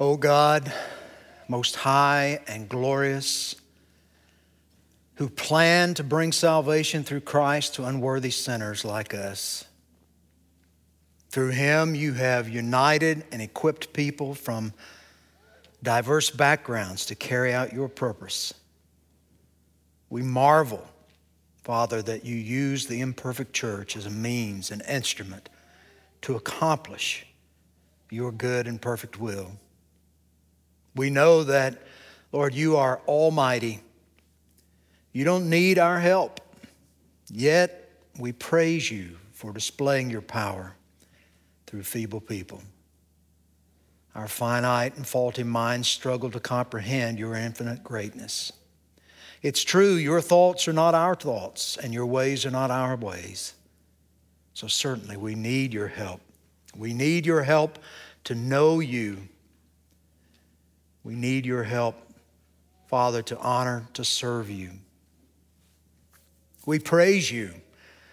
O God, most high and glorious, who planned to bring salvation through Christ to unworthy sinners like us. Through him, you have united and equipped people from diverse backgrounds to carry out your purpose. We marvel, Father, that you use the imperfect church as a means, an instrument to accomplish your good and perfect will. We know that, Lord, you are almighty. You don't need our help. Yet we praise you for displaying your power through feeble people. Our finite and faulty minds struggle to comprehend your infinite greatness. It's true, your thoughts are not our thoughts, and your ways are not our ways. So, certainly, we need your help. We need your help to know you. We need your help, Father, to honor, to serve you. We praise you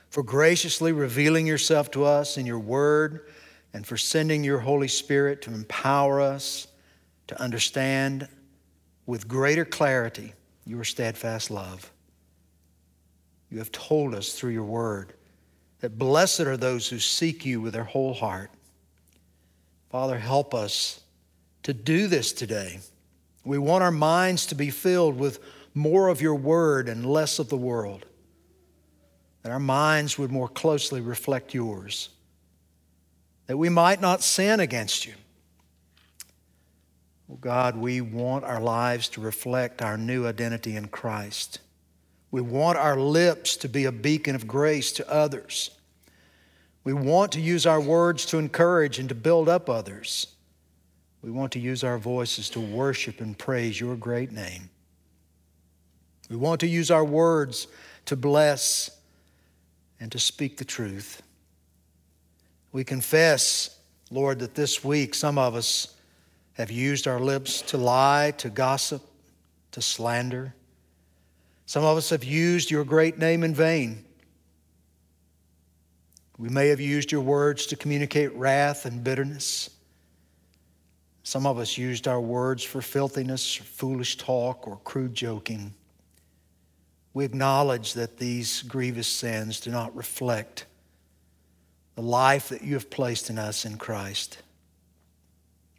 for graciously revealing yourself to us in your word and for sending your Holy Spirit to empower us to understand with greater clarity your steadfast love. You have told us through your word that blessed are those who seek you with their whole heart. Father, help us to do this today. We want our minds to be filled with more of your word and less of the world, that our minds would more closely reflect yours that we might not sin against you. Oh God, we want our lives to reflect our new identity in Christ. We want our lips to be a beacon of grace to others. We want to use our words to encourage and to build up others. We want to use our voices to worship and praise your great name. We want to use our words to bless and to speak the truth. We confess, Lord, that this week some of us have used our lips to lie, to gossip, to slander. Some of us have used your great name in vain. We may have used your words to communicate wrath and bitterness. Some of us used our words for filthiness, foolish talk, or crude joking. We acknowledge that these grievous sins do not reflect the life that you have placed in us in Christ.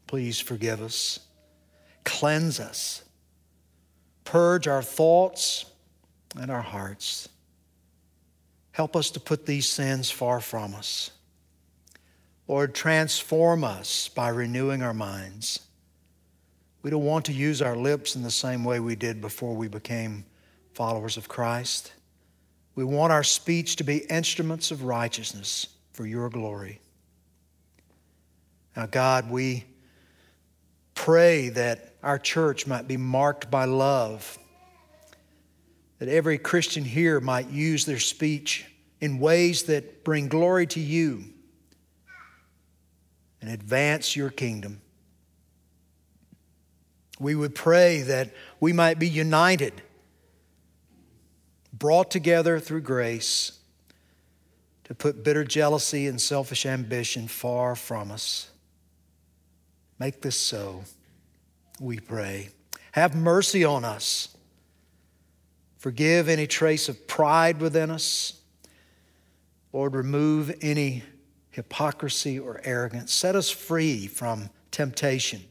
Please forgive us, cleanse us, purge our thoughts and our hearts. Help us to put these sins far from us. Lord, transform us by renewing our minds. We don't want to use our lips in the same way we did before we became followers of Christ. We want our speech to be instruments of righteousness for your glory. Now, God, we pray that our church might be marked by love, that every Christian here might use their speech in ways that bring glory to you and advance your kingdom. We would pray that we might be united, brought together through grace to put bitter jealousy and selfish ambition far from us. Make this so, we pray. Have mercy on us. Forgive any trace of pride within us. Lord, remove any hypocrisy or arrogance. Set us free from temptation.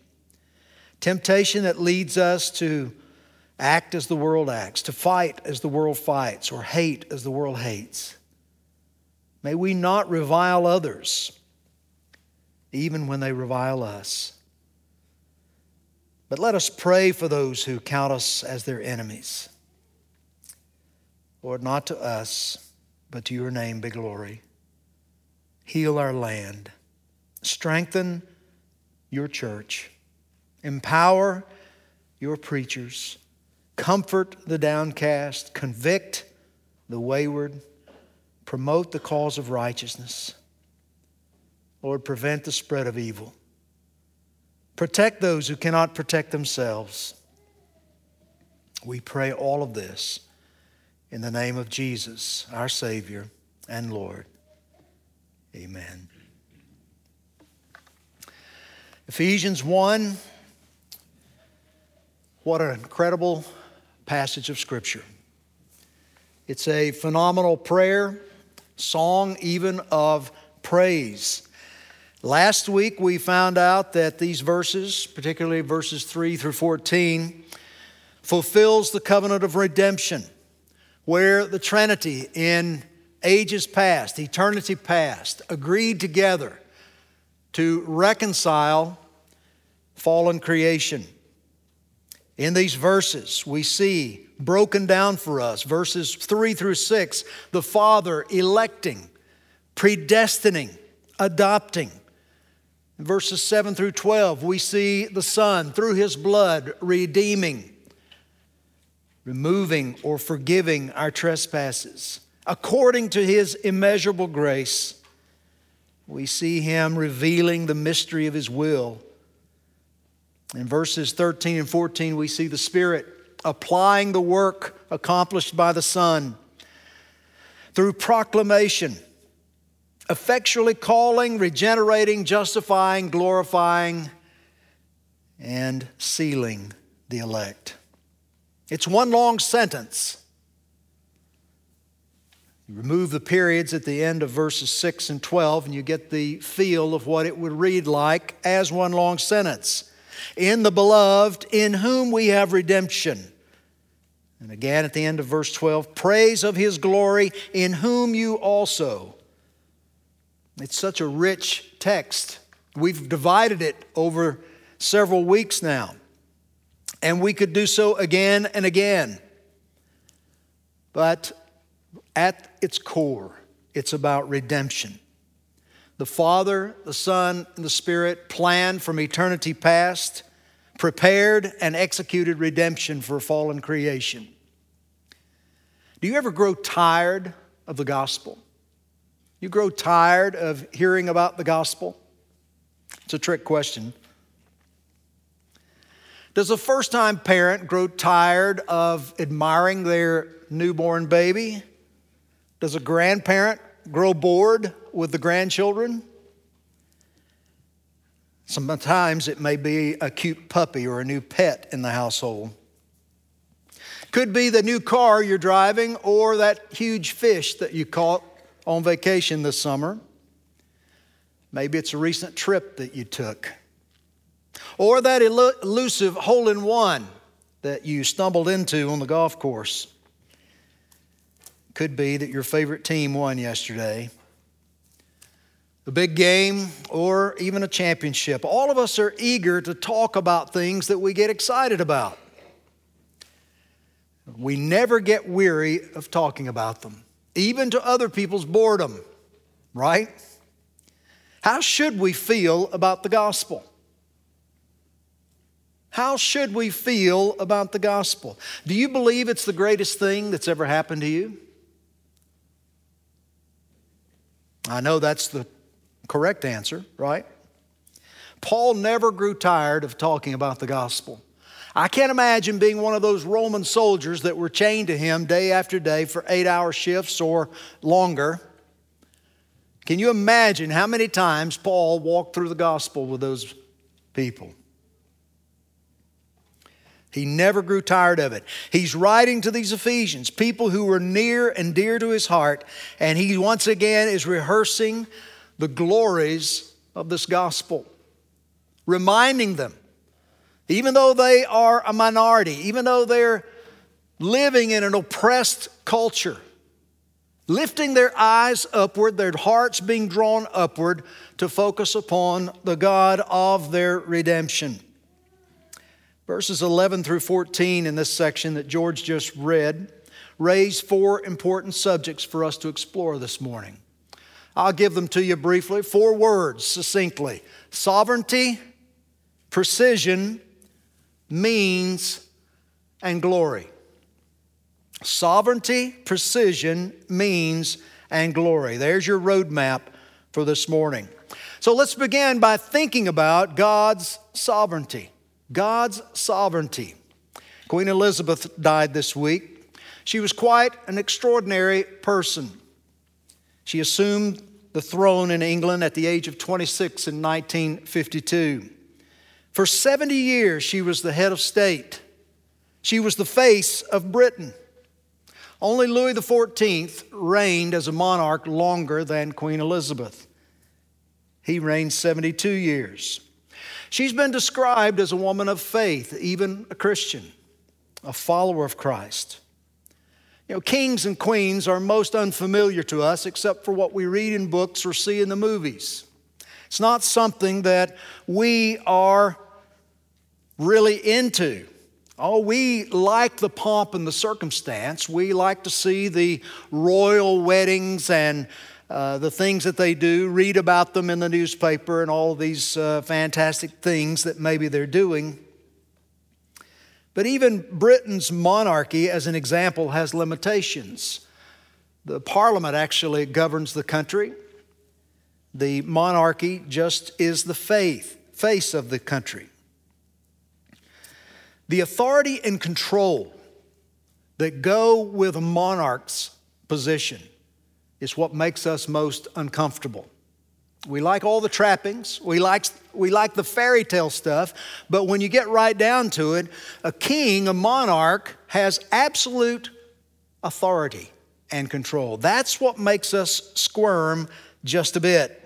Temptation that leads us to act as the world acts, to fight as the world fights, or hate as the world hates. May we not revile others, even when they revile us. But let us pray for those who count us as their enemies. Lord, not to us, but to your name be glory. Heal our land. Strengthen your church. Empower your preachers. Comfort the downcast. Convict the wayward promote the cause of righteousness. Lord, prevent the spread of evil. Protect those who cannot protect themselves. We pray all of this in the name of Jesus, our Savior and Lord. Amen. Ephesians 1 What an incredible passage of Scripture. It's a phenomenal prayer, song even of praise. Last week we found out that these verses, particularly verses 3 through 14, fulfills the covenant of redemption, where the Trinity in ages past, eternity past, agreed together to reconcile fallen creation. In these verses, we see broken down for us, verses 3 through 6, the Father electing, predestining, adopting. In verses 7 through 12, we see the Son, through His blood, redeeming, removing or forgiving our trespasses. According to His immeasurable grace, we see Him revealing the mystery of His will in verses 13 and 14, we see the Spirit applying the work accomplished by the Son through proclamation, effectually calling, regenerating, justifying, glorifying, and sealing the elect. It's one long sentence. You remove the periods at the end of verses 6 and 12, and you get the feel of what it would read like as one long sentence in the beloved, in whom we have redemption. And again at the end of verse 12, praise of his glory, in whom you also. It's such a rich text. We've divided it over several weeks now, and we could do so again and again. But at its core, it's about redemption. The Father, the Son, and the Spirit planned from eternity past, prepared and executed redemption for fallen creation. Do you ever grow tired of the gospel? You grow tired of hearing about the gospel? It's a trick question. Does a first time parent grow tired of admiring their newborn baby? Does a grandparent grow bored with the grandchildren. Sometimes it may be a cute puppy or a new pet in the household. Could be the new car you're driving or that huge fish that you caught on vacation this summer. Maybe it's a recent trip that you took. Or that elusive hole in one that you stumbled into on the golf course. Could be that your favorite team won yesterday. A big game, or even a championship. All of us are eager to talk about things that we get excited about. We never get weary of talking about them, even to other people's boredom, right? How should we feel about the gospel? How should we feel about the gospel? Do you believe it's the greatest thing that's ever happened to you? I know that's the correct answer, right? Paul never grew tired of talking about the gospel. I can't imagine being one of those Roman soldiers that were chained to him day after day for eight hour shifts or longer. Can you imagine how many times Paul walked through the gospel with those people? He never grew tired of it. He's writing to these Ephesians, people who were near and dear to his heart, and he once again is rehearsing the glories of this gospel, reminding them, even though they are a minority, even though they're living in an oppressed culture, lifting their eyes upward, their hearts being drawn upward to focus upon the God of their redemption. Verses 11 through 14 in this section that George just read raise four important subjects for us to explore this morning. I'll give them to you briefly. Four words succinctly sovereignty, precision, means, and glory. Sovereignty, precision, means, and glory. There's your roadmap for this morning. So let's begin by thinking about God's sovereignty. God's sovereignty. Queen Elizabeth died this week. She was quite an extraordinary person. She assumed the throne in England at the age of 26 in 1952. For 70 years, she was the head of state. She was the face of Britain. Only Louis XIV reigned as a monarch longer than Queen Elizabeth. He reigned 72 years. She's been described as a woman of faith, even a Christian, a follower of Christ. You know, kings and queens are most unfamiliar to us except for what we read in books or see in the movies. It's not something that we are really into. Oh, we like the pomp and the circumstance. We like to see the royal weddings and uh, the things that they do, read about them in the newspaper, and all these uh, fantastic things that maybe they're doing. But even Britain's monarchy, as an example, has limitations. The parliament actually governs the country. The monarchy just is the faith, face of the country. The authority and control that go with a monarch's position is what makes us most uncomfortable. We like all the trappings, we like, we like the fairy tale stuff, but when you get right down to it, a king, a monarch, has absolute authority and control. That's what makes us squirm just a bit.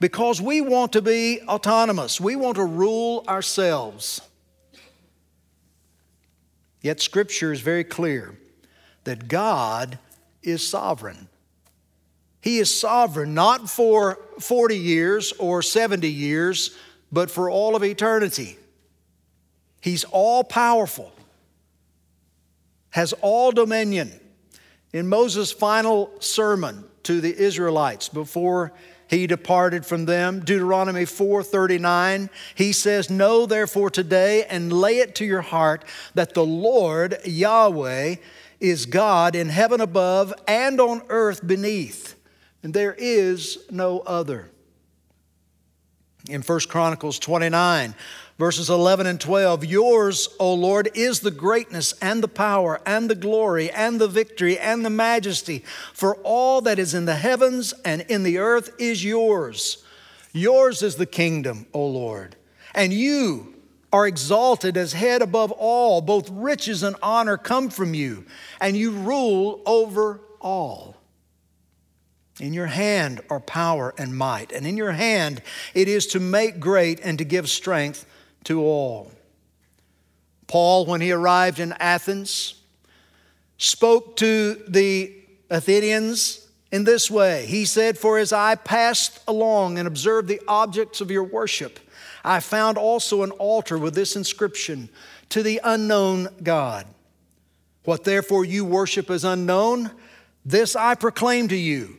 Because we want to be autonomous, we want to rule ourselves. Yet Scripture is very clear that God is sovereign. He is sovereign not for 40 years or 70 years, but for all of eternity. He's all powerful, has all dominion. In Moses' final sermon to the Israelites before he departed from them. Deuteronomy 4:39, he says, "Know therefore today and lay it to your heart that the Lord Yahweh is God in heaven above and on earth beneath, and there is no other." In 1 Chronicles 29, verses 11 and 12 Yours, O Lord, is the greatness and the power and the glory and the victory and the majesty, for all that is in the heavens and in the earth is yours. Yours is the kingdom, O Lord, and you are exalted as head above all. Both riches and honor come from you, and you rule over all. In your hand are power and might, and in your hand it is to make great and to give strength to all. Paul, when he arrived in Athens, spoke to the Athenians in this way He said, For as I passed along and observed the objects of your worship, I found also an altar with this inscription To the unknown God. What therefore you worship as unknown, this I proclaim to you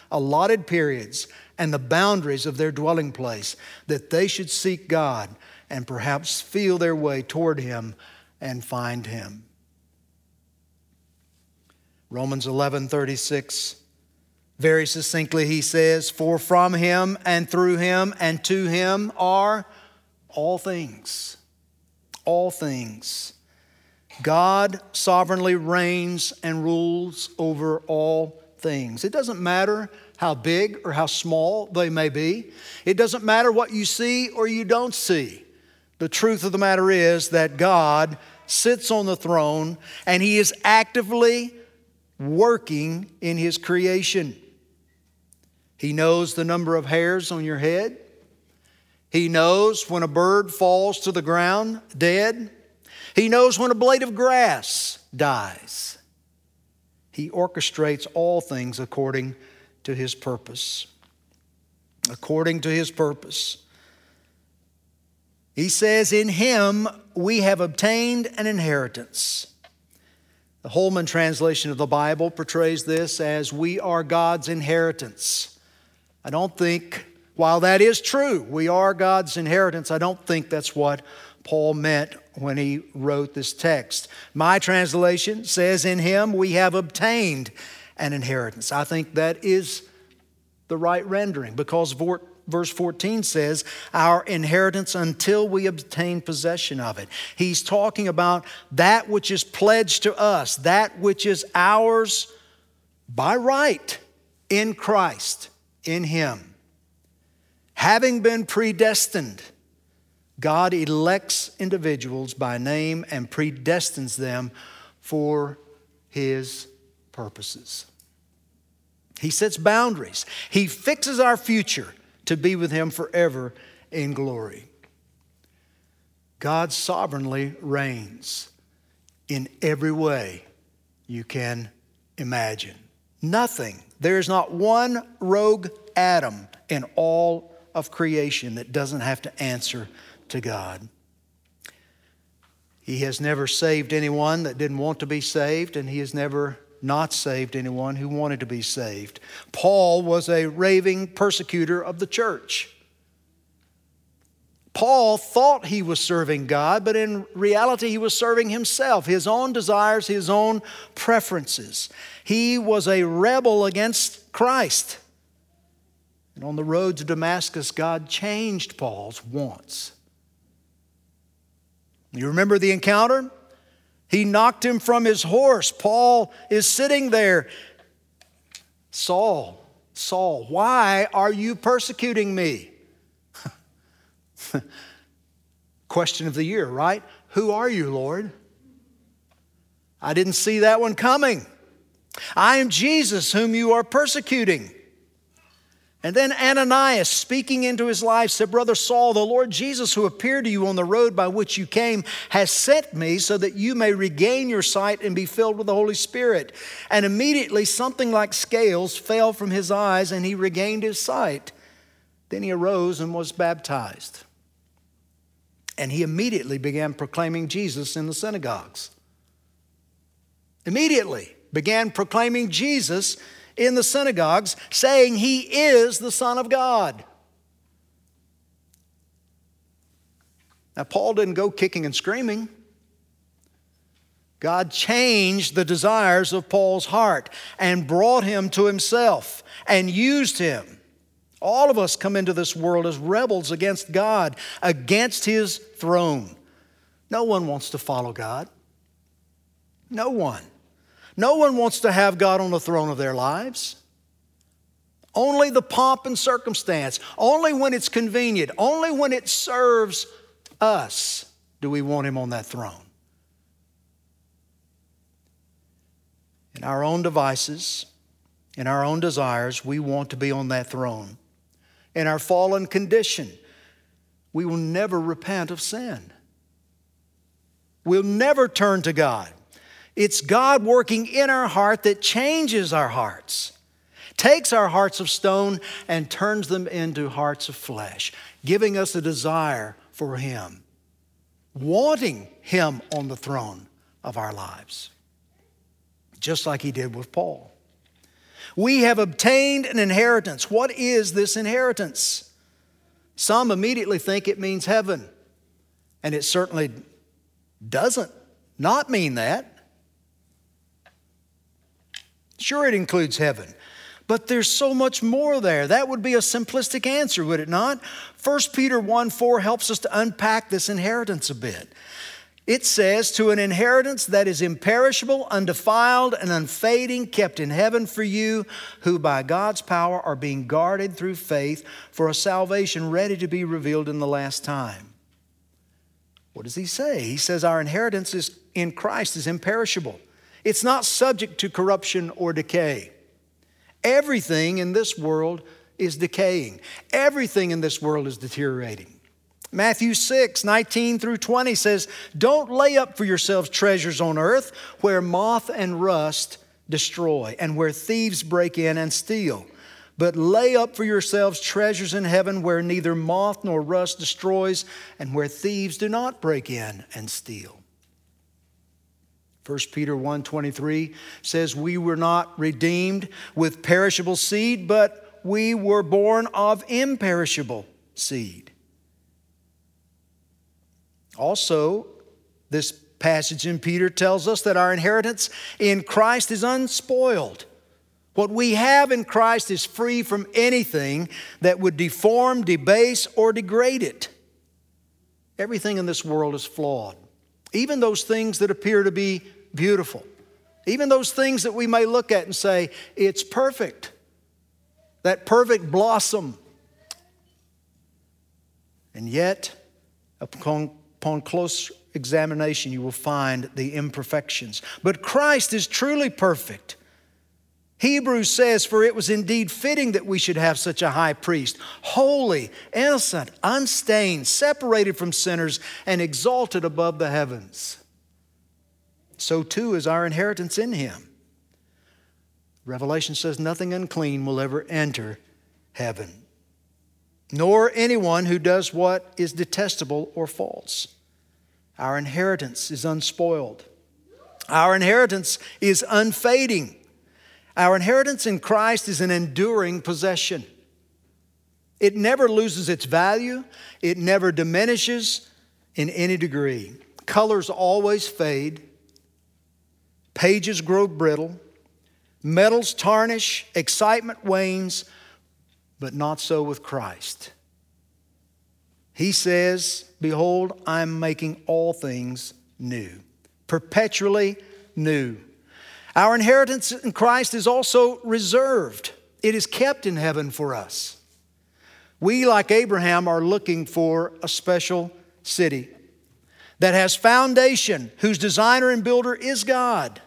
allotted periods and the boundaries of their dwelling place, that they should seek God and perhaps feel their way toward Him and find Him. Romans 11 36, very succinctly, he says, For from Him and through Him and to Him are all things. All things. God sovereignly reigns and rules over all things. It doesn't matter how big or how small they may be. It doesn't matter what you see or you don't see. The truth of the matter is that God sits on the throne and He is actively working in His creation. He knows the number of hairs on your head. He knows when a bird falls to the ground dead. He knows when a blade of grass dies. He orchestrates all things according to his purpose. According to his purpose. He says, In him we have obtained an inheritance. The Holman translation of the Bible portrays this as we are God's inheritance. I don't think, while that is true, we are God's inheritance, I don't think that's what Paul meant when he wrote this text. My translation says, In him we have obtained an inheritance. I think that is the right rendering because verse 14 says, Our inheritance until we obtain possession of it. He's talking about that which is pledged to us, that which is ours by right in Christ, in Him. Having been predestined, God elects individuals by name and predestines them for His purposes. He sets boundaries, He fixes our future to be with Him forever in glory. God sovereignly reigns in every way you can imagine. Nothing, there is not one rogue atom in all of creation that doesn't have to answer to God. He has never saved anyone that didn't want to be saved, and He has never not saved anyone who wanted to be saved. Paul was a raving persecutor of the church. Paul thought he was serving God, but in reality, he was serving himself, his own desires, his own preferences. He was a rebel against Christ. And on the road to Damascus, God changed Paul's wants. You remember the encounter? He knocked him from his horse. Paul is sitting there. Saul, Saul, why are you persecuting me? Question of the year, right? Who are you, Lord? I didn't see that one coming. I am Jesus whom you are persecuting. And then Ananias, speaking into his life, said, Brother Saul, the Lord Jesus, who appeared to you on the road by which you came, has sent me so that you may regain your sight and be filled with the Holy Spirit. And immediately something like scales fell from his eyes, and he regained his sight. Then he arose and was baptized. And he immediately began proclaiming Jesus in the synagogues. Immediately began proclaiming Jesus in the synagogues, saying he is the Son of God. Now, Paul didn't go kicking and screaming. God changed the desires of Paul's heart and brought him to himself and used him. All of us come into this world as rebels against God, against his throne. No one wants to follow God. No one. No one wants to have God on the throne of their lives. Only the pomp and circumstance, only when it's convenient, only when it serves us do we want Him on that throne. In our own devices, in our own desires, we want to be on that throne. In our fallen condition, we will never repent of sin. We'll never turn to God. It's God working in our heart that changes our hearts, takes our hearts of stone and turns them into hearts of flesh, giving us a desire for Him, wanting Him on the throne of our lives, just like He did with Paul. We have obtained an inheritance. What is this inheritance? Some immediately think it means heaven, and it certainly doesn't not mean that. Sure, it includes heaven. But there's so much more there. That would be a simplistic answer, would it not? 1 Peter 1 4 helps us to unpack this inheritance a bit. It says, To an inheritance that is imperishable, undefiled, and unfading, kept in heaven for you, who by God's power are being guarded through faith for a salvation ready to be revealed in the last time. What does he say? He says, Our inheritance is in Christ is imperishable. It's not subject to corruption or decay. Everything in this world is decaying, everything in this world is deteriorating. Matthew 6, 19 through 20 says, Don't lay up for yourselves treasures on earth where moth and rust destroy and where thieves break in and steal. But lay up for yourselves treasures in heaven where neither moth nor rust destroys and where thieves do not break in and steal. 1 Peter 1:23 says we were not redeemed with perishable seed but we were born of imperishable seed. Also, this passage in Peter tells us that our inheritance in Christ is unspoiled, What we have in Christ is free from anything that would deform, debase, or degrade it. Everything in this world is flawed. Even those things that appear to be beautiful. Even those things that we may look at and say, it's perfect. That perfect blossom. And yet, upon, upon close examination, you will find the imperfections. But Christ is truly perfect. Hebrews says, For it was indeed fitting that we should have such a high priest, holy, innocent, unstained, separated from sinners, and exalted above the heavens. So too is our inheritance in him. Revelation says, Nothing unclean will ever enter heaven, nor anyone who does what is detestable or false. Our inheritance is unspoiled, our inheritance is unfading. Our inheritance in Christ is an enduring possession. It never loses its value, it never diminishes in any degree. Colors always fade, pages grow brittle, metals tarnish, excitement wanes, but not so with Christ. He says, Behold, I'm making all things new, perpetually new. Our inheritance in Christ is also reserved, it is kept in heaven for us. We, like Abraham, are looking for a special city that has foundation, whose designer and builder is God.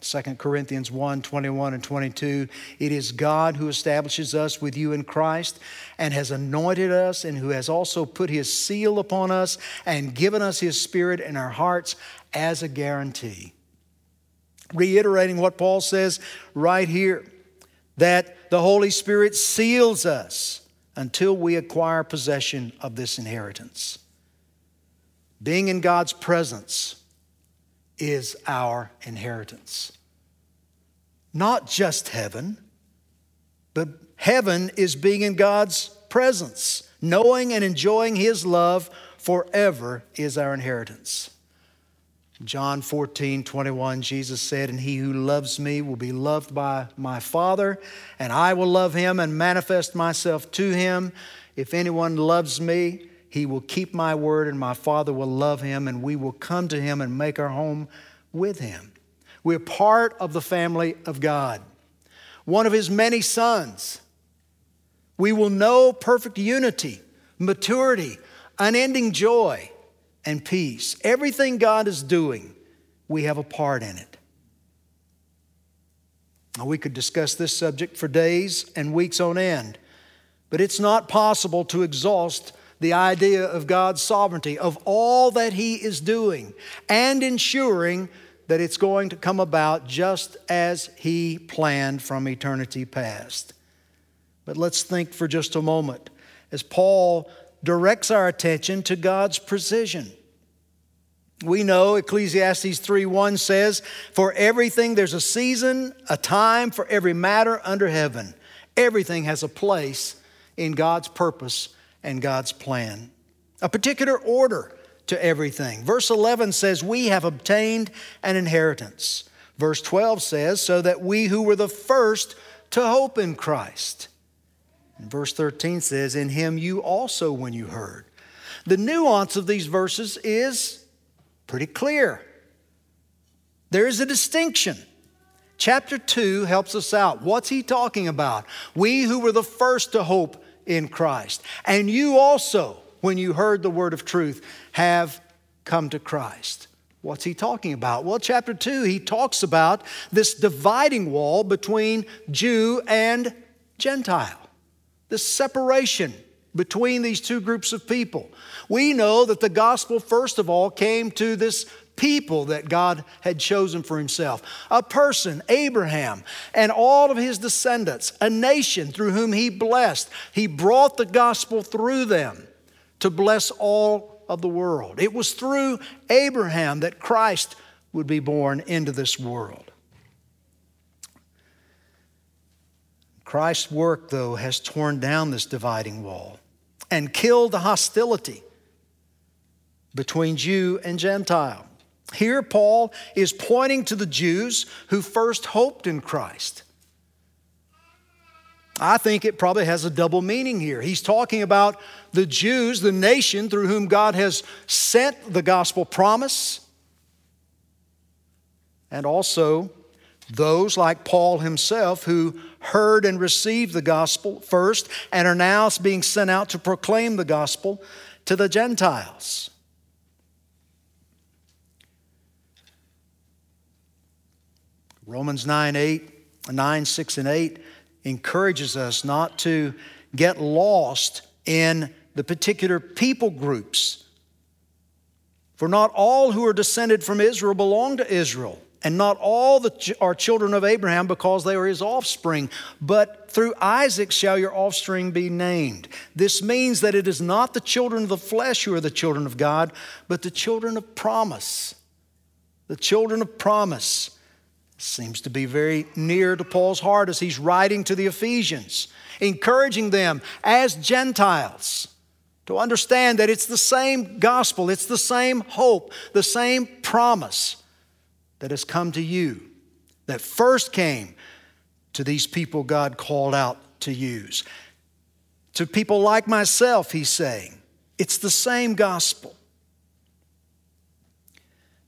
2 Corinthians 1 21 and 22. It is God who establishes us with you in Christ and has anointed us, and who has also put his seal upon us and given us his spirit in our hearts as a guarantee. Reiterating what Paul says right here that the Holy Spirit seals us until we acquire possession of this inheritance. Being in God's presence is our inheritance. Not just heaven, but heaven is being in God's presence. Knowing and enjoying His love forever is our inheritance. John 14, 21, Jesus said, And he who loves me will be loved by my Father, and I will love him and manifest myself to him. If anyone loves me, he will keep my word, and my Father will love him, and we will come to him and make our home with him. We're part of the family of God, one of his many sons. We will know perfect unity, maturity, unending joy and peace. Everything God is doing, we have a part in it. Now, we could discuss this subject for days and weeks on end, but it's not possible to exhaust the idea of God's sovereignty, of all that He is doing, and ensuring that it's going to come about just as He planned from eternity past. But let's think for just a moment as Paul directs our attention to God's precision. We know Ecclesiastes 3:1 says, "For everything there's a season, a time for every matter under heaven. Everything has a place in God's purpose and God's plan. A particular order to everything. Verse 11 says, "We have obtained an inheritance." Verse 12 says, "So that we who were the first to hope in Christ." And verse 13 says, In him you also when you heard. The nuance of these verses is pretty clear. There is a distinction. Chapter 2 helps us out. What's he talking about? We who were the first to hope in Christ. And you also, when you heard the word of truth, have come to Christ. What's he talking about? Well, chapter 2, he talks about this dividing wall between Jew and Gentile this separation between these two groups of people. We know that the gospel, first of all, came to this people that God had chosen for himself a person, Abraham, and all of his descendants, a nation through whom he blessed. He brought the gospel through them to bless all of the world. It was through Abraham that Christ would be born into this world. Christ's work, though, has torn down this dividing wall and killed the hostility between Jew and Gentile. Here, Paul is pointing to the Jews who first hoped in Christ. I think it probably has a double meaning here. He's talking about the Jews, the nation through whom God has sent the gospel promise, and also those like Paul himself who heard and received the gospel first and are now being sent out to proclaim the gospel to the Gentiles. Romans 9, 8, 9, 6, and 8 encourages us not to get lost in the particular people groups. For not all who are descended from Israel belong to Israel, and not all the, are children of Abraham because they are his offspring, but through Isaac shall your offspring be named. This means that it is not the children of the flesh who are the children of God, but the children of promise. The children of promise. Seems to be very near to Paul's heart as he's writing to the Ephesians, encouraging them as Gentiles to understand that it's the same gospel, it's the same hope, the same promise that has come to you, that first came to these people God called out to use. To people like myself, he's saying, it's the same gospel.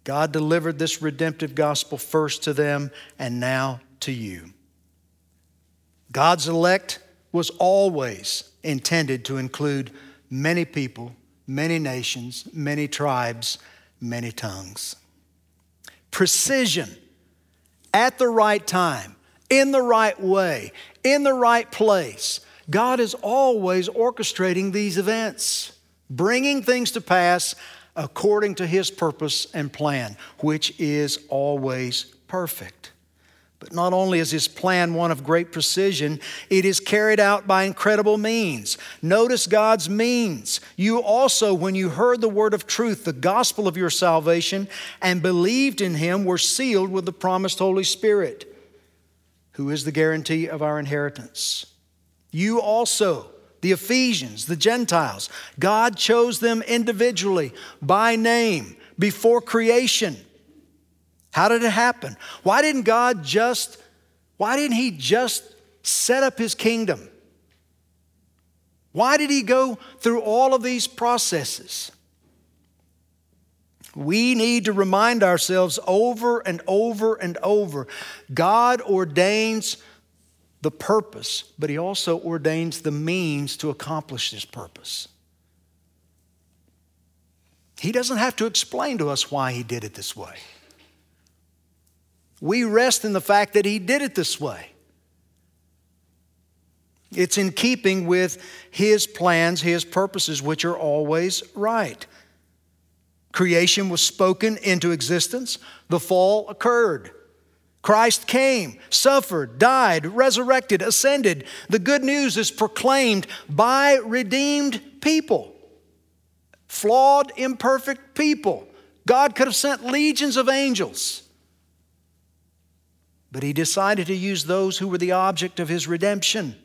God delivered this redemptive gospel first to them and now to you. God's elect was always intended to include many people, many nations, many tribes, many tongues. Precision at the right time, in the right way, in the right place. God is always orchestrating these events, bringing things to pass according to his purpose and plan, which is always perfect. But not only is his plan one of great precision, it is carried out by incredible means. Notice God's means. You also, when you heard the word of truth, the gospel of your salvation, and believed in him, were sealed with the promised Holy Spirit, who is the guarantee of our inheritance. You also, the Ephesians, the Gentiles. God chose them individually by name before creation. How did it happen? Why didn't God just, why didn't He just set up His kingdom? Why did He go through all of these processes? We need to remind ourselves over and over and over God ordains the purpose, but He also ordains the means to accomplish this purpose. He doesn't have to explain to us why He did it this way. We rest in the fact that He did it this way. It's in keeping with His plans, His purposes, which are always right. Creation was spoken into existence, the fall occurred. Christ came, suffered, died, resurrected, ascended. The good news is proclaimed by redeemed people, flawed, imperfect people. God could have sent legions of angels, but He decided to use those who were the object of His redemption.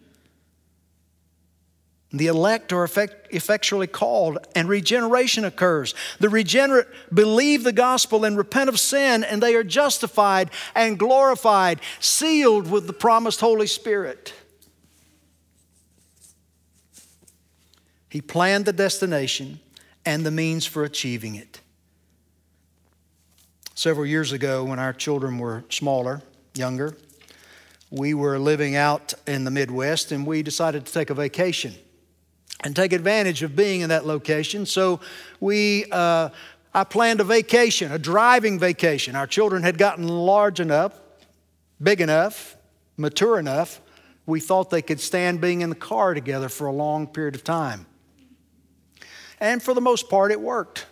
The elect are effect, effectually called, and regeneration occurs. The regenerate believe the gospel and repent of sin, and they are justified and glorified, sealed with the promised Holy Spirit. He planned the destination and the means for achieving it. Several years ago, when our children were smaller, younger, we were living out in the Midwest and we decided to take a vacation and take advantage of being in that location. So we, uh, I planned a vacation, a driving vacation. Our children had gotten large enough, big enough, mature enough. We thought they could stand being in the car together for a long period of time. And for the most part, it worked.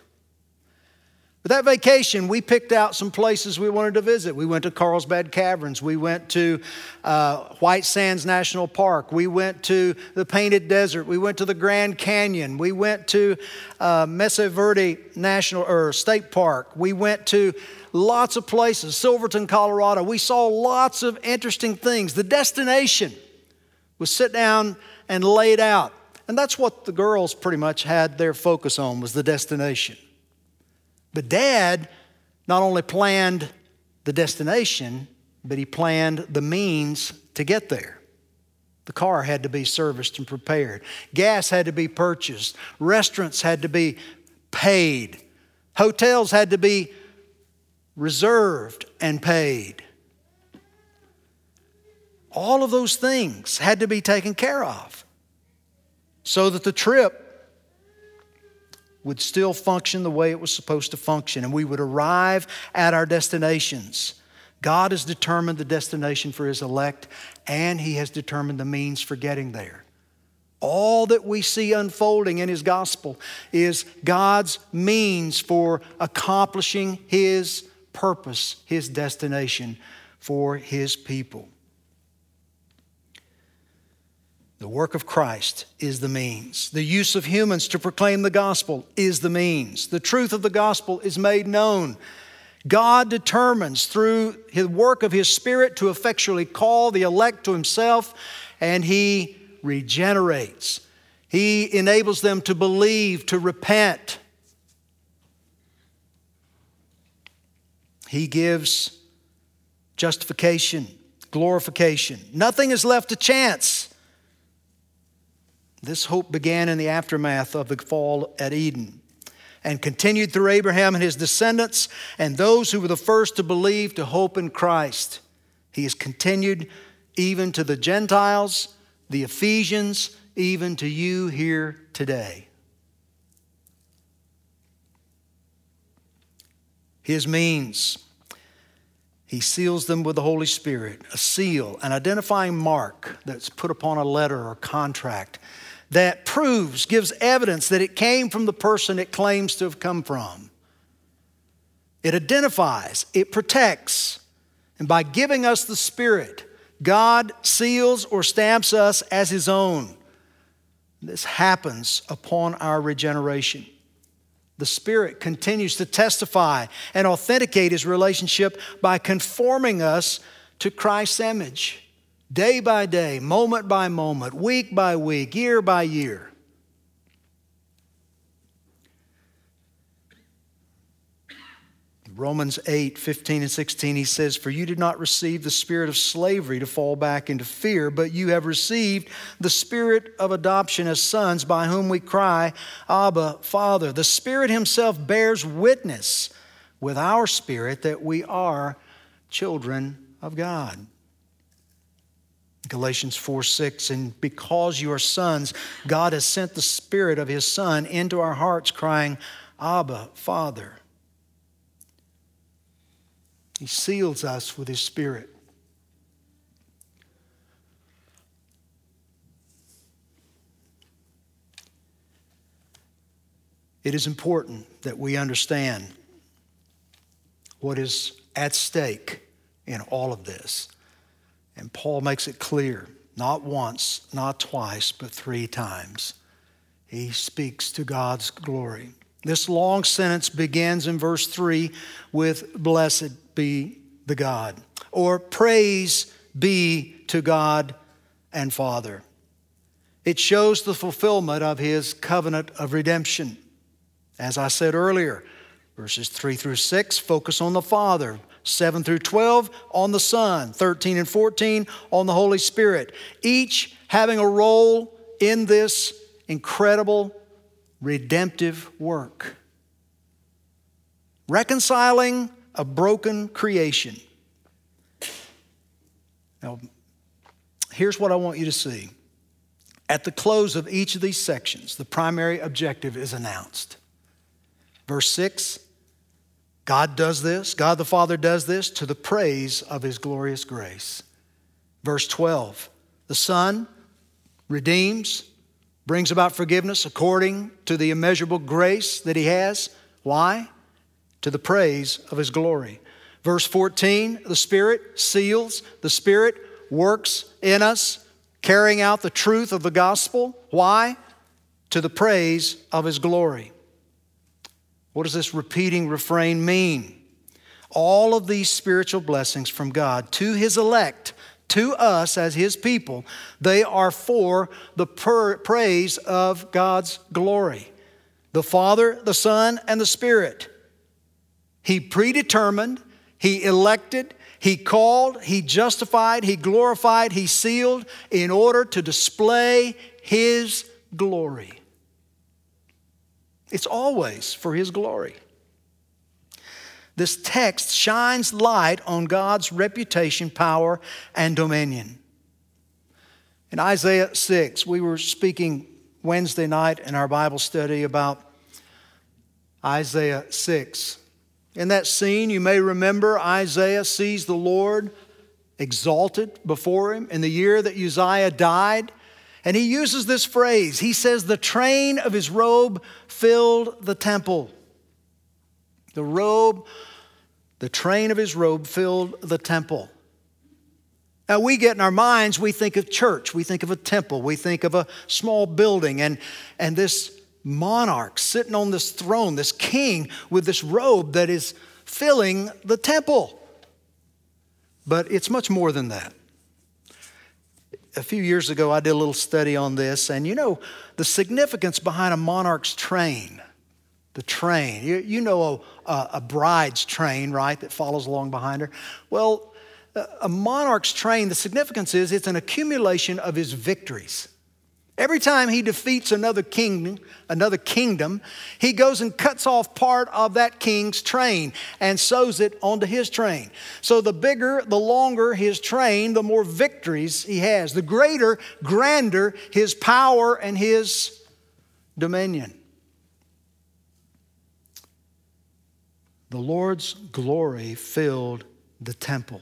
But that vacation, we picked out some places we wanted to visit. We went to Carlsbad Caverns. We went to uh, White Sands National Park. We went to the Painted Desert. We went to the Grand Canyon. We went to uh, Mesa Verde National or State Park. We went to lots of places. Silverton, Colorado. We saw lots of interesting things. The destination was sit down and laid out, and that's what the girls pretty much had their focus on was the destination. But dad not only planned the destination, but he planned the means to get there. The car had to be serviced and prepared. Gas had to be purchased. Restaurants had to be paid. Hotels had to be reserved and paid. All of those things had to be taken care of so that the trip would still function the way it was supposed to function and we would arrive at our destinations. God has determined the destination for His elect and He has determined the means for getting there. All that we see unfolding in His gospel is God's means for accomplishing His purpose, His destination for His people. The work of Christ is the means. The use of humans to proclaim the gospel is the means. The truth of the gospel is made known. God determines through the work of His Spirit to effectually call the elect to Himself, and He regenerates. He enables them to believe, to repent. He gives justification, glorification. Nothing is left to chance. This hope began in the aftermath of the fall at Eden and continued through Abraham and his descendants and those who were the first to believe to hope in Christ. He has continued even to the Gentiles, the Ephesians, even to you here today. His means. He seals them with the Holy Spirit, a seal, an identifying mark that's put upon a letter or contract that proves, gives evidence that it came from the person it claims to have come from. It identifies, it protects, and by giving us the Spirit, God seals or stamps us as His own. This happens upon our regeneration. The Spirit continues to testify and authenticate His relationship by conforming us to Christ's image day by day, moment by moment, week by week, year by year. Romans 8, 15 and 16, he says, For you did not receive the spirit of slavery to fall back into fear, but you have received the spirit of adoption as sons, by whom we cry, Abba, Father. The Spirit Himself bears witness with our spirit that we are children of God. Galatians 4 6, and because you are sons, God has sent the Spirit of His Son into our hearts, crying, Abba, Father. He seals us with His Spirit. It is important that we understand what is at stake in all of this. And Paul makes it clear not once, not twice, but three times. He speaks to God's glory. This long sentence begins in verse 3 with, Blessed be the God, or Praise be to God and Father. It shows the fulfillment of his covenant of redemption. As I said earlier, verses 3 through 6 focus on the Father. 7 through 12 on the Son, 13 and 14 on the Holy Spirit, each having a role in this incredible redemptive work. Reconciling a broken creation. Now, here's what I want you to see. At the close of each of these sections, the primary objective is announced. Verse 6 God does this, God the Father does this to the praise of His glorious grace. Verse 12 The Son redeems, brings about forgiveness according to the immeasurable grace that He has. Why? To the praise of His glory. Verse 14 The Spirit seals, the Spirit works in us, carrying out the truth of the gospel. Why? To the praise of His glory. What does this repeating refrain mean? All of these spiritual blessings from God to His elect, to us as His people, they are for the praise of God's glory. The Father, the Son, and the Spirit. He predetermined, He elected, He called, He justified, He glorified, He sealed in order to display His glory. It's always for His glory. This text shines light on God's reputation, power, and dominion. In Isaiah 6, we were speaking Wednesday night in our Bible study about Isaiah 6. In that scene, you may remember Isaiah sees the Lord exalted before him in the year that Uzziah died. And he uses this phrase. He says, The train of his robe filled the temple. The robe, the train of his robe filled the temple. Now, we get in our minds, we think of church, we think of a temple, we think of a small building, and, and this monarch sitting on this throne, this king with this robe that is filling the temple. But it's much more than that. A few years ago, I did a little study on this, and you know the significance behind a monarch's train. The train. You, you know a, a bride's train, right, that follows along behind her? Well, a monarch's train, the significance is it's an accumulation of his victories. Every time he defeats another king, another kingdom, he goes and cuts off part of that king's train and sews it onto his train. So the bigger, the longer his train, the more victories he has. The greater, grander his power and his dominion. The Lord's glory filled the temple.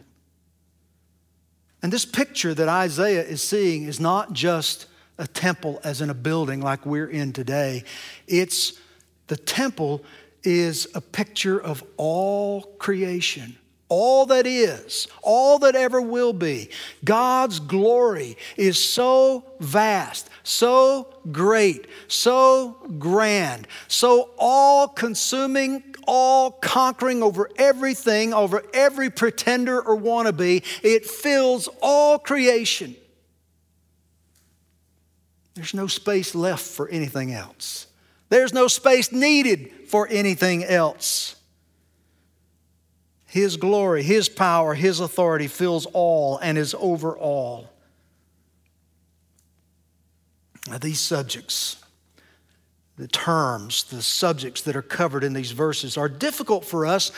And this picture that Isaiah is seeing is not just a temple as in a building like we're in today. It's the temple is a picture of all creation, all that is, all that ever will be. God's glory is so vast, so great, so grand, so all consuming, all conquering over everything, over every pretender or wannabe. It fills all creation. There's no space left for anything else. There's no space needed for anything else. His glory, His power, His authority fills all and is over all. Now, these subjects the terms, the subjects that are covered in these verses are difficult for us.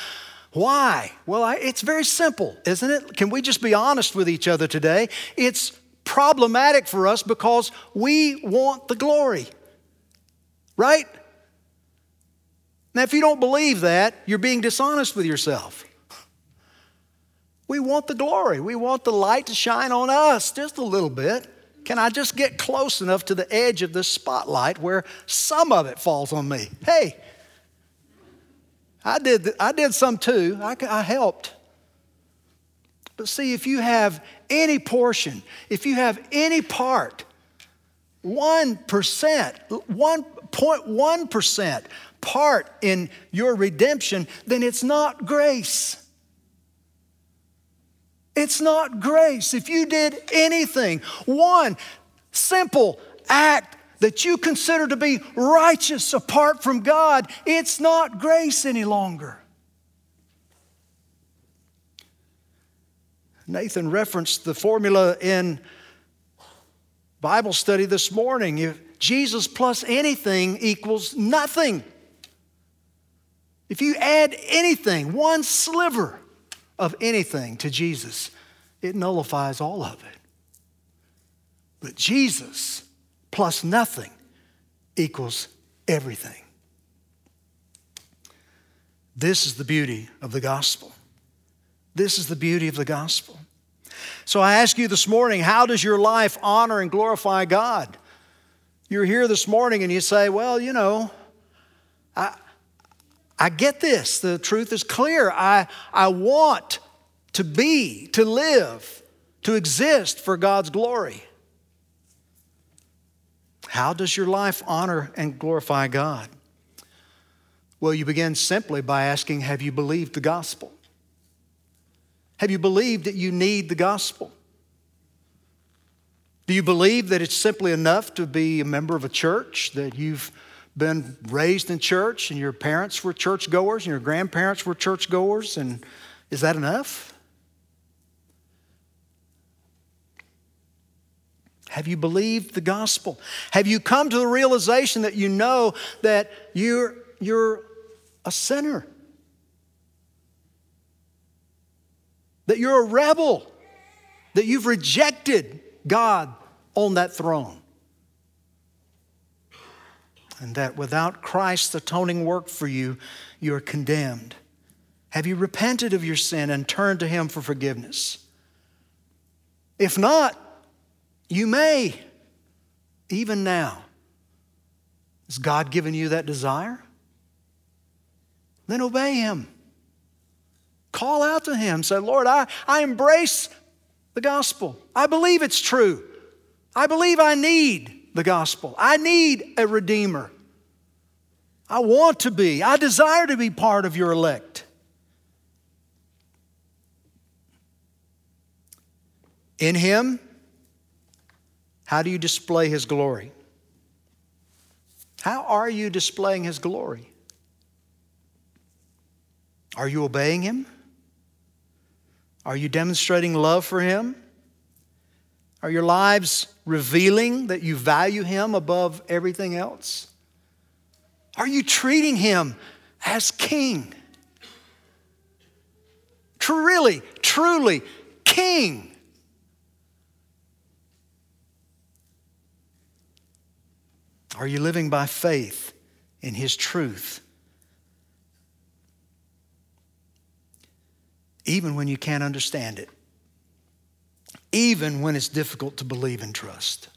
Why? Well, I, it's very simple, isn't it? Can we just be honest with each other today? It's problematic for us because we want the glory, right? Now, if you don't believe that, you're being dishonest with yourself. We want the glory. We want the light to shine on us just a little bit. Can I just get close enough to the edge of the spotlight where some of it falls on me? Hey, I did, I did some too. I, I helped. But see, if you have any portion, if you have any part, 1%, 1.1% part in your redemption, then it's not grace. It's not grace. If you did anything, one simple act that you consider to be righteous apart from God, it's not grace any longer. Nathan referenced the formula in Bible study this morning. If Jesus plus anything equals nothing. If you add anything, one sliver, of anything to Jesus, it nullifies all of it. But Jesus plus nothing equals everything. This is the beauty of the gospel. This is the beauty of the gospel. So I ask you this morning how does your life honor and glorify God? You're here this morning and you say, well, you know, I, I get this. The truth is clear. I, I want to be, to live, to exist for God's glory. How does your life honor and glorify God? Well, you begin simply by asking Have you believed the gospel? Have you believed that you need the gospel? Do you believe that it's simply enough to be a member of a church, that you've been raised in church and your parents were churchgoers and your grandparents were churchgoers, and is that enough? Have you believed the gospel? Have you come to the realization that you know that you're, you're a sinner? That you're a rebel? That you've rejected God on that throne? And that without Christ's atoning work for you, you're condemned. Have you repented of your sin and turned to Him for forgiveness? If not, you may, even now. Has God given you that desire? Then obey Him. Call out to Him. Say, Lord, I, I embrace the gospel. I believe it's true. I believe I need the gospel. I need a Redeemer. I want to be. I desire to be part of your elect. In Him, how do you display His glory? How are you displaying His glory? Are you obeying Him? Are you demonstrating love for Him? Are your lives revealing that you value Him above everything else? Are you treating Him as King? Really, truly, King. Are you living by faith in His truth? Even when you can't understand it, even when it's difficult to believe and trust.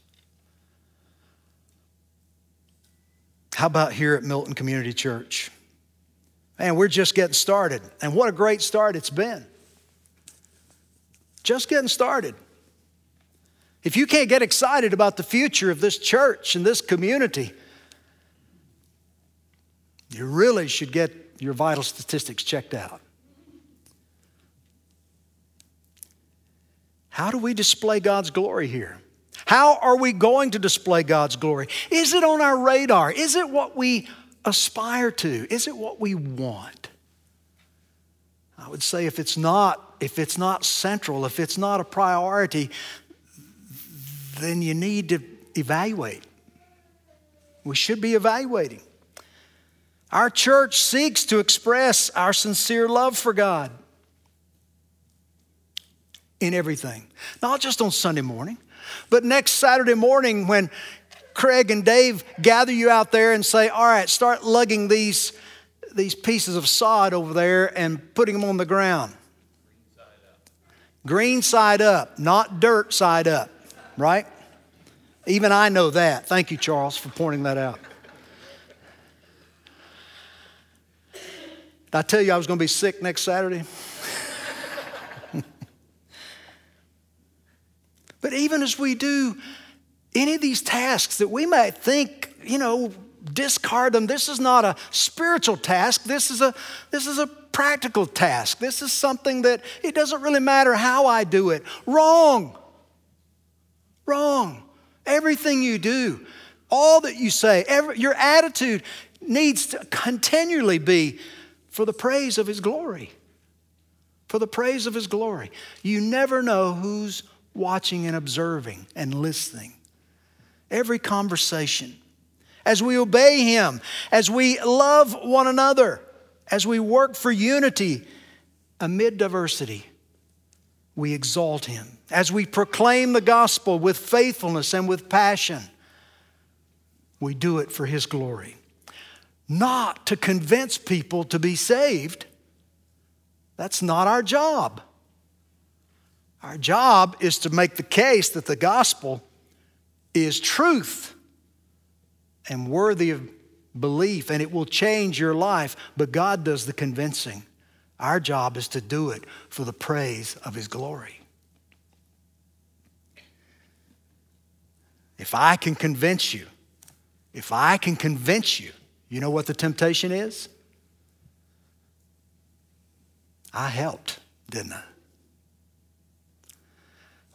How about here at Milton Community Church? Man, we're just getting started, and what a great start it's been. Just getting started. If you can't get excited about the future of this church and this community, you really should get your vital statistics checked out. How do we display God's glory here? How are we going to display God's glory? Is it on our radar? Is it what we aspire to? Is it what we want? I would say if it's not, if it's not central, if it's not a priority, then you need to evaluate. We should be evaluating. Our church seeks to express our sincere love for God in everything, not just on Sunday morning, but next Saturday morning when Craig and Dave gather you out there and say, All right, start lugging these, these pieces of sod over there and putting them on the ground. Green side up, not dirt side up right? Even I know that. Thank you, Charles, for pointing that out. Did I tell you I was going to be sick next Saturday? But even as we do any of these tasks that we might think, you know, discard them. This is not a spiritual task. This is a, this is a practical task. This is something that it doesn't really matter how I do it. Wrong. Wrong. Everything you do, all that you say, every, your attitude needs to continually be for the praise of His glory. For the praise of His glory. You never know who's watching and observing and listening. Every conversation, as we obey Him, as we love one another, as we work for unity amid diversity, we exalt him. As we proclaim the gospel with faithfulness and with passion, we do it for his glory. Not to convince people to be saved. That's not our job. Our job is to make the case that the gospel is truth and worthy of belief, and it will change your life, but God does the convincing. Our job is to do it for the praise of His glory. If I can convince you, if I can convince you, you know what the temptation is? I helped, didn't I?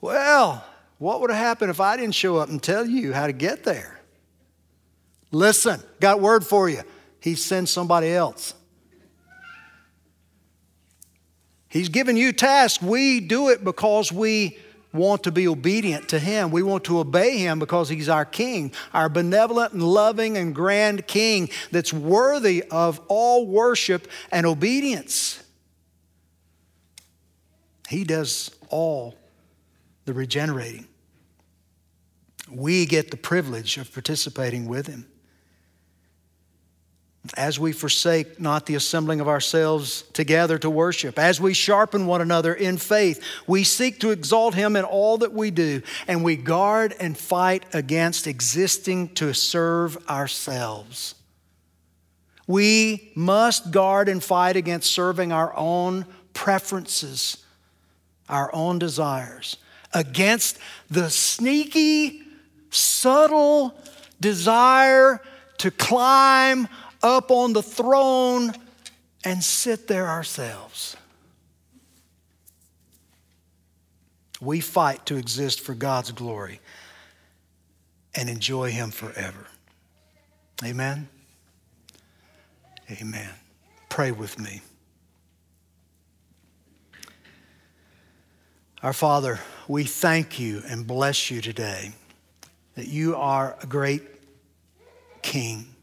Well, what would have happened if I didn't show up and tell you how to get there? Listen, got word for you. He sends somebody else. He's given you tasks. We do it because we want to be obedient to Him. We want to obey Him because He's our King, our benevolent and loving and grand King that's worthy of all worship and obedience. He does all the regenerating. We get the privilege of participating with Him as we forsake not the assembling of ourselves together to worship, as we sharpen one another in faith, we seek to exalt Him in all that we do, and we guard and fight against existing to serve ourselves. We must guard and fight against serving our own preferences, our own desires, against the sneaky, subtle desire to climb up on the throne and sit there ourselves. We fight to exist for God's glory and enjoy Him forever. Amen. Amen. Pray with me. Our Father, we thank you and bless you today that you are a great King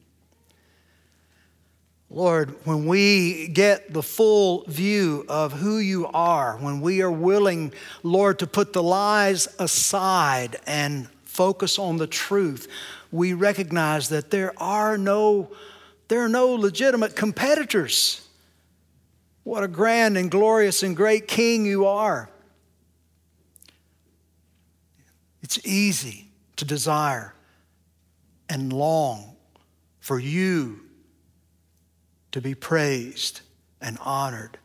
Lord, when we get the full view of who you are, when we are willing, Lord, to put the lies aside and focus on the truth, we recognize that there are no, there are no legitimate competitors. What a grand and glorious and great king you are. It's easy to desire and long for you to be praised and honored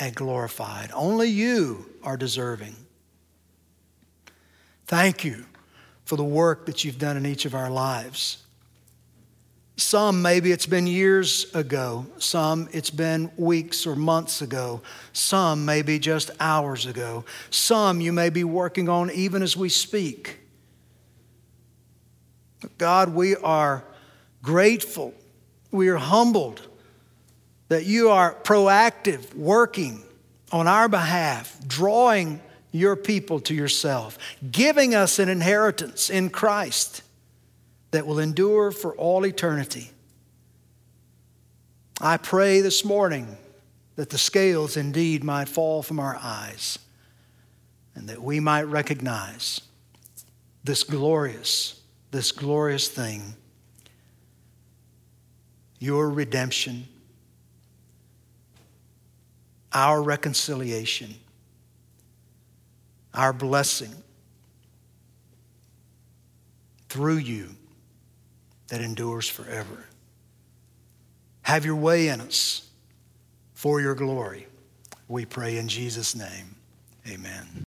and glorified. Only you are deserving. Thank you for the work that you've done in each of our lives. Some, maybe it's been years ago. Some, it's been weeks or months ago. Some, maybe just hours ago. Some, you may be working on even as we speak. God, we are grateful. We are humbled that you are proactive, working on our behalf, drawing your people to yourself, giving us an inheritance in Christ that will endure for all eternity. I pray this morning that the scales indeed might fall from our eyes and that we might recognize this glorious, this glorious thing, your redemption our reconciliation, our blessing through you that endures forever. Have your way in us for your glory. We pray in Jesus' name. Amen.